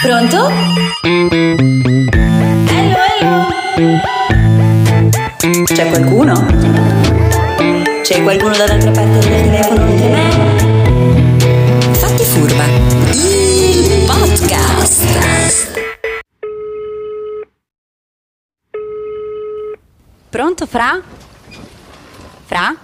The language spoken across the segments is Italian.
Pronto? Hello, hello. C'è qualcuno? C'è qualcuno dall'altra parte del telefono oltre me? Fatti furba. Il podcast. Pronto, Fra? Fra?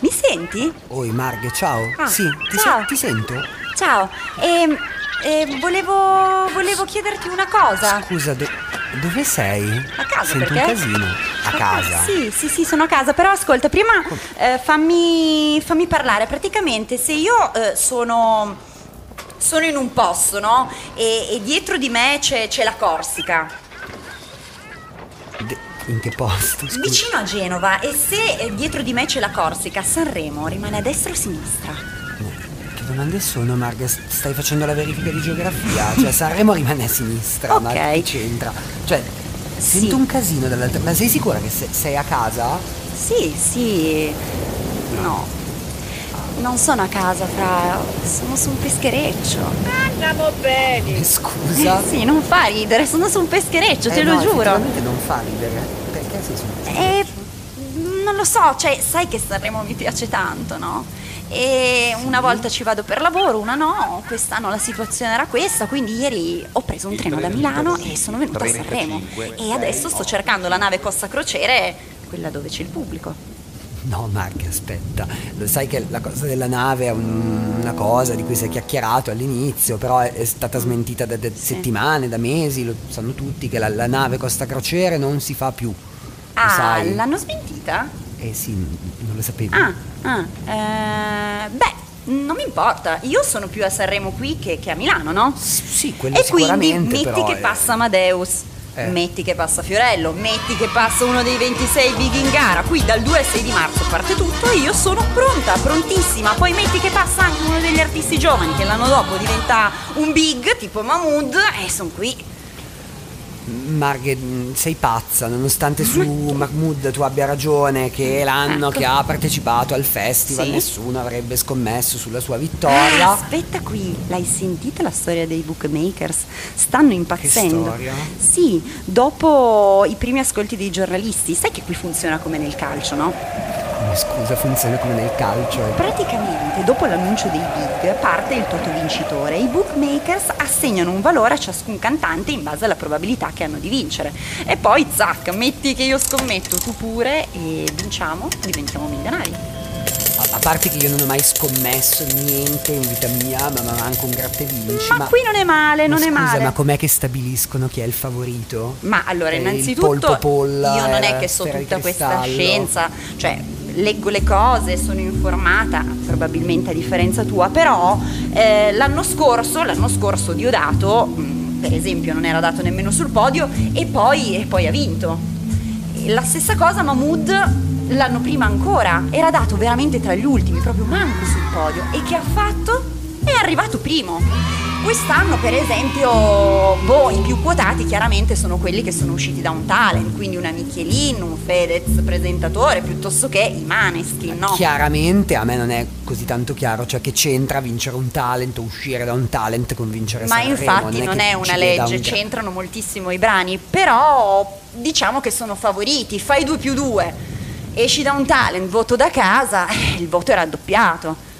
Mi senti? Oi Marghe, ciao. Ah, sì, ti, ciao. se- ti sento? Ciao, ehm, eh, volevo, volevo chiederti una cosa. Scusa, do- dove sei? A casa, Sento perché? un casino. A casa? Sì, sì, sì, sono a casa, però ascolta, prima eh, fammi, fammi parlare. Praticamente se io eh, sono, sono in un posto, no? E, e dietro di me c'è, c'è la Corsica, De- in che posto? Scusa. vicino a Genova, e se eh, dietro di me c'è la Corsica, Sanremo rimane a destra o a sinistra? Domande sono, Marghe? S- Stai facendo la verifica di geografia? Cioè, Sanremo rimane a sinistra, ma Ok. che c'entra? Cioè, Sì. sento un casino dall'altra... Ma sei sicura che se- sei a casa? Sì, sì. No. Non sono a casa, Fra. Sono su un peschereccio. Eh, Scusa? Sì, non fa ridere, sono su un peschereccio, te Eh, lo no, giuro. effettivamente non fa ridere. Perché sei su un E non lo so, cioè, sai che Sanremo mi piace tanto, no? E una volta ci vado per lavoro, una no, quest'anno la situazione era questa, quindi ieri ho preso un treno da Milano e sono venuta a Sanremo. E adesso sto cercando la nave Costa Crociere, quella dove c'è il pubblico. No, Marghe, aspetta. Lo sai che la cosa della nave è un- una cosa di cui si è chiacchierato all'inizio, però è, è stata smentita da, da settimane, da mesi, lo sanno tutti che la, la nave Costa Crociere non si fa più. Ah, l'hanno smentita? Eh sì, non lo sapevi. Ah, ah, eh, beh, non mi importa, io sono più a Sanremo qui che, che a Milano, no? S- sì, quello E quindi sicuramente, metti però, che eh. passa Amadeus. Eh. Metti che passa Fiorello, metti che passa uno dei 26 big in gara, qui dal 2 al 6 di marzo parte tutto e io sono pronta, prontissima. Poi metti che passa anche uno degli artisti giovani che l'anno dopo diventa un big tipo Mahmood e sono qui. Marghe, mh, sei pazza, nonostante su Mahmood tu abbia ragione che è l'anno Ecco. che ha partecipato al festival, Sì. nessuno avrebbe scommesso sulla sua Ah, vittoria. aspetta qui, l'hai sentita la storia dei bookmakers? Stanno impazzendo. storia? Sì, dopo i primi ascolti dei giornalisti, sai che qui funziona come nel calcio, no? Come scusa, funziona come nel calcio. eh. Praticamente dopo l'annuncio dei big parte il toto vincitore. I bookmakers assegnano un valore a ciascun cantante in base alla probabilità che hanno di vincere. E poi zac, metti che io scommetto, tu pure e vinciamo, diventiamo milionari. A, parte che io non ho mai scommesso niente in vita mia, ma ma manco un gratta e vinci. Ma qui non è male, ma non è scusa, male. Ma com'è che stabiliscono chi è il favorito? Ma allora, Eh, innanzitutto polpo polla io non è la che so tutta questa scienza, cioè leggo le cose, sono informata, probabilmente a differenza tua, però eh, l'anno scorso, l'anno scorso Diodato, mh, per esempio, non era dato nemmeno sul podio e poi, e poi ha vinto. La stessa cosa Mahmood l'anno prima ancora, era dato veramente tra gli ultimi, proprio manco sul podio. E che ha fatto? È arrivato primo. Quest'anno, per esempio, boh, i più quotati chiaramente sono quelli che sono usciti da un talent, quindi una Michelin, un Fedez presentatore, piuttosto che i Maneskin, no? Chiaramente a me non è così tanto chiaro, cioè che c'entra vincere un talent o uscire da un talent con vincere Ma Sanremo, infatti non è una ci veda legge, un c'entrano moltissimo i brani, però diciamo che sono favoriti, fai due più due, esci da un talent, voto da casa, eh, il voto è raddoppiato.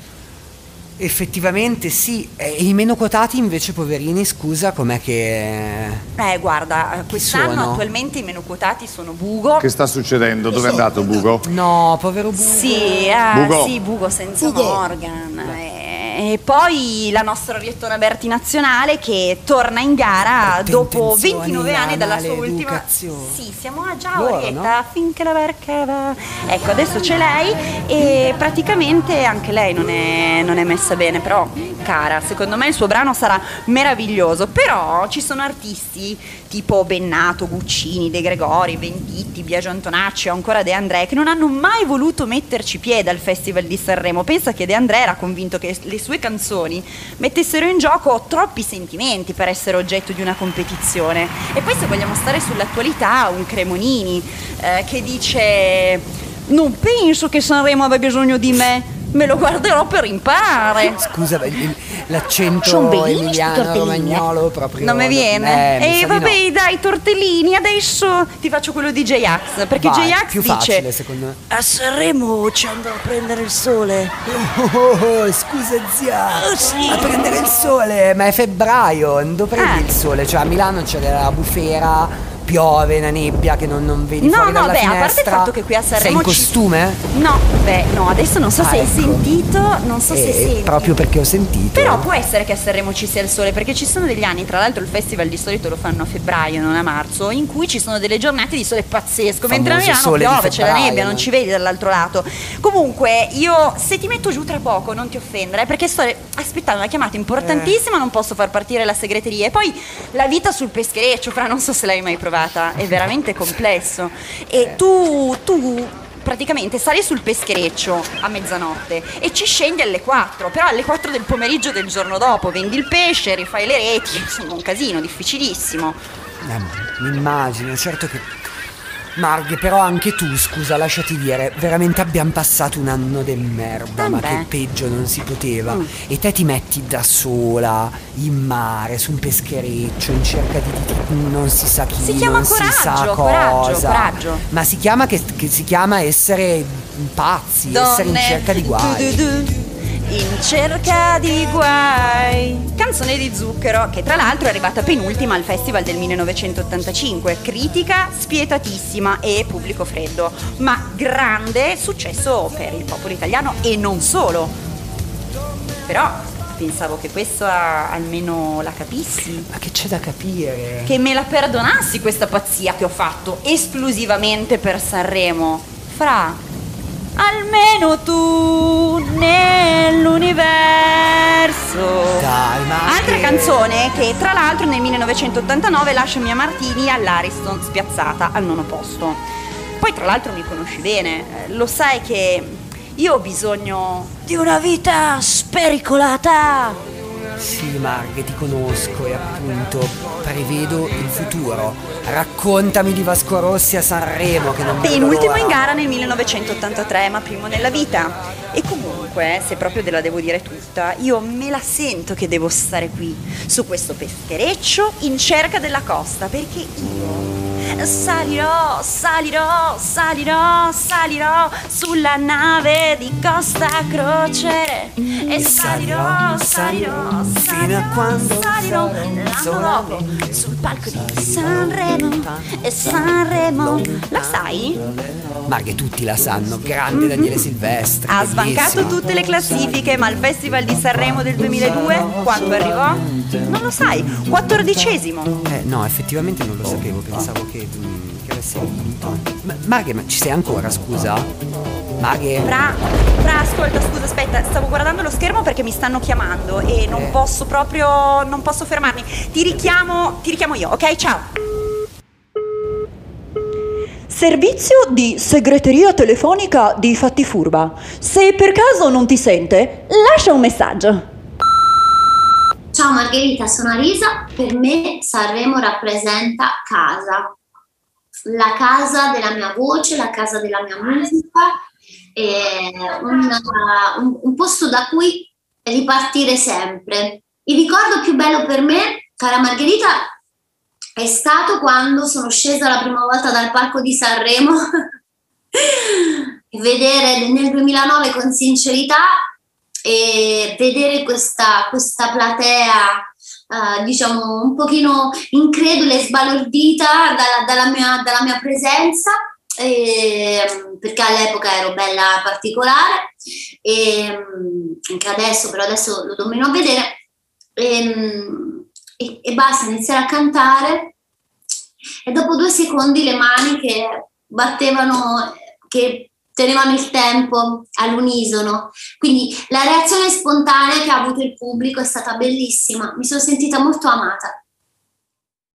Effettivamente sì, e i meno quotati invece poverini, scusa, com'è che... Eh guarda, quest'anno sono? attualmente i meno quotati sono Bugo. Che sta succedendo? Dove è andato Bugo? No, povero Bugo. Sì, ah, Bugo. sì, Bugo senza Morgan. E, e poi la nostra Oriettona Berti nazionale che torna in gara dopo intenzioni, 29 anni dalla sua ultima. Sì, siamo a già Loro, Orietta, finché la barca va. Ecco, adesso c'è lei e praticamente anche lei non è, non è messa bene, però cara, secondo me il suo brano sarà meraviglioso. Però ci sono artisti tipo Bennato, Guccini, De Gregori, Venditti, Biagio Antonacci o ancora De André che non hanno mai voluto metterci piede al Festival di Sanremo. Pensa che De André era convinto che le sue canzoni mettessero in gioco troppi sentimenti per essere oggetto di una competizione. E poi se vogliamo stare sull'attualità, un Cremonini eh, che dice non penso che Sanremo abbia bisogno di me. Me lo guarderò per imparare. Scusa, il- l'accento emiliano eh. romagnolo proprio. Non mi viene. Eh, mi e di vabbè, no. dai, tortellini, adesso ti faccio quello di J-Ax. Perché Vai, J-Ax più dice: facile secondo me. A Sanremo ci andrò a prendere il sole. Oh, oh, oh, scusa zia, Oh, sì. a prendere il sole, ma è febbraio, non dove prendi Eh. il sole? Cioè a Milano c'è la bufera, piove, una nebbia che non, non vedi No, fuori no, dalla beh, a parte il finestra. fatto che qui a Sei Sanremo in ci- costume? No, beh, no, adesso non so Ah, se hai ecco. sentito, non so se Eh, senti. proprio perché ho sentito. Però può essere che a Sanremo ci sia il sole, perché ci sono degli anni, tra l'altro il festival di solito lo fanno a febbraio, non a marzo, in cui ci sono delle giornate di sole pazzesco, mentre a Famoso Milano piove, c'è la nebbia, no? non ci vedi dall'altro lato. Comunque, io se ti metto giù tra poco, non ti offendere, perché sto aspettando una chiamata importantissima, non posso far partire la segreteria. E poi la vita sul peschereccio, fra non so se l'hai mai provata, è veramente complesso. E tu, tu praticamente sali sul peschereccio a mezzanotte e ci scendi alle 4, però alle 4 del pomeriggio del giorno dopo vendi il pesce, rifai le reti, insomma un casino, difficilissimo. Eh, immagino, certo che... Marghe, però anche tu, scusa, lasciati dire, veramente abbiamo passato un anno del merda, ma Vabbè. che peggio non si poteva. Mm. E te ti metti da sola, in mare, su un peschereccio, in cerca di, di- di non si sa chi, Si chiama non si sa coraggio, cosa. coraggio, coraggio. Ma si chiama che, che si chiama essere pazzi, essere in Donne, cerca di guai. du, du, du, in cerca di guai. Canzone di Zucchero, che tra l'altro è arrivata penultima al festival del 1985. Critica spietatissima e pubblico freddo, ma grande successo per il popolo italiano e non solo. Però pensavo che questo ah, almeno la capissi. Ma che c'è da capire? Che me la perdonassi questa pazzia che ho fatto esclusivamente per Sanremo. Fra, almeno tu nell'universo. Dai, ma Altra che- canzone che tra l'altro nel 1989 lascia Mia Martini all'Ariston spiazzata al nono posto. Poi tra l'altro mi conosci bene, eh, lo sai che io ho bisogno Di una vita spericolata. Sì, Marghe, ti conosco e appunto prevedo il futuro. Raccontami di Vasco Rossi a Sanremo che non vedo Penultimo in gara nel 1983, ma primo nella vita. E comunque, se proprio te la devo dire tutta, io me la sento che devo stare qui, su questo peschereccio, in cerca della costa, perché io salirò, salirò, salirò, salirò sulla nave di Costa Croce. E salirò, salirò, fino a quando salirò l'anno dopo sul palco di Sanremo e Sanremo. La sai? Marghe, tutti la sanno. Grande Daniele Silvestri. Ha sbancato tutte le classifiche, ma al Festival di Sanremo del 2002, quando arrivò? Non lo sai, quattordicesimo. Eh, no, effettivamente non lo sapevo, pensavo che, mm, che avesse vinto. Ma, ci sei ancora, scusa? Marghe? Fra, fra, ascolta, scusa, aspetta, stavo guardando lo schermo perché mi stanno chiamando e non Eh. posso proprio, non posso fermarmi. Ti richiamo, ti richiamo io, ok? Ciao. Servizio di segreteria telefonica di Fatti Furba. Se per caso non ti sente, lascia un messaggio. Ciao Margherita, sono Arisa. Per me Sanremo rappresenta casa, la casa della mia voce, la casa della mia musica, e un, un- un posto da cui ripartire sempre. Il ricordo più bello per me, cara Margherita, è stato quando sono scesa la prima volta dal palco di Sanremo e vedere nel 2009 con sincerità e vedere questa, questa platea eh, diciamo un pochino incredula e sbalordita dalla, dalla mia, dalla mia presenza e, perché all'epoca ero bella particolare e anche adesso però adesso lo domino a vedere e, e, e basta iniziare a cantare. E dopo due secondi le mani che battevano che tenevano il tempo all'unisono. Quindi la reazione spontanea che ha avuto il pubblico è stata bellissima. Mi sono sentita molto amata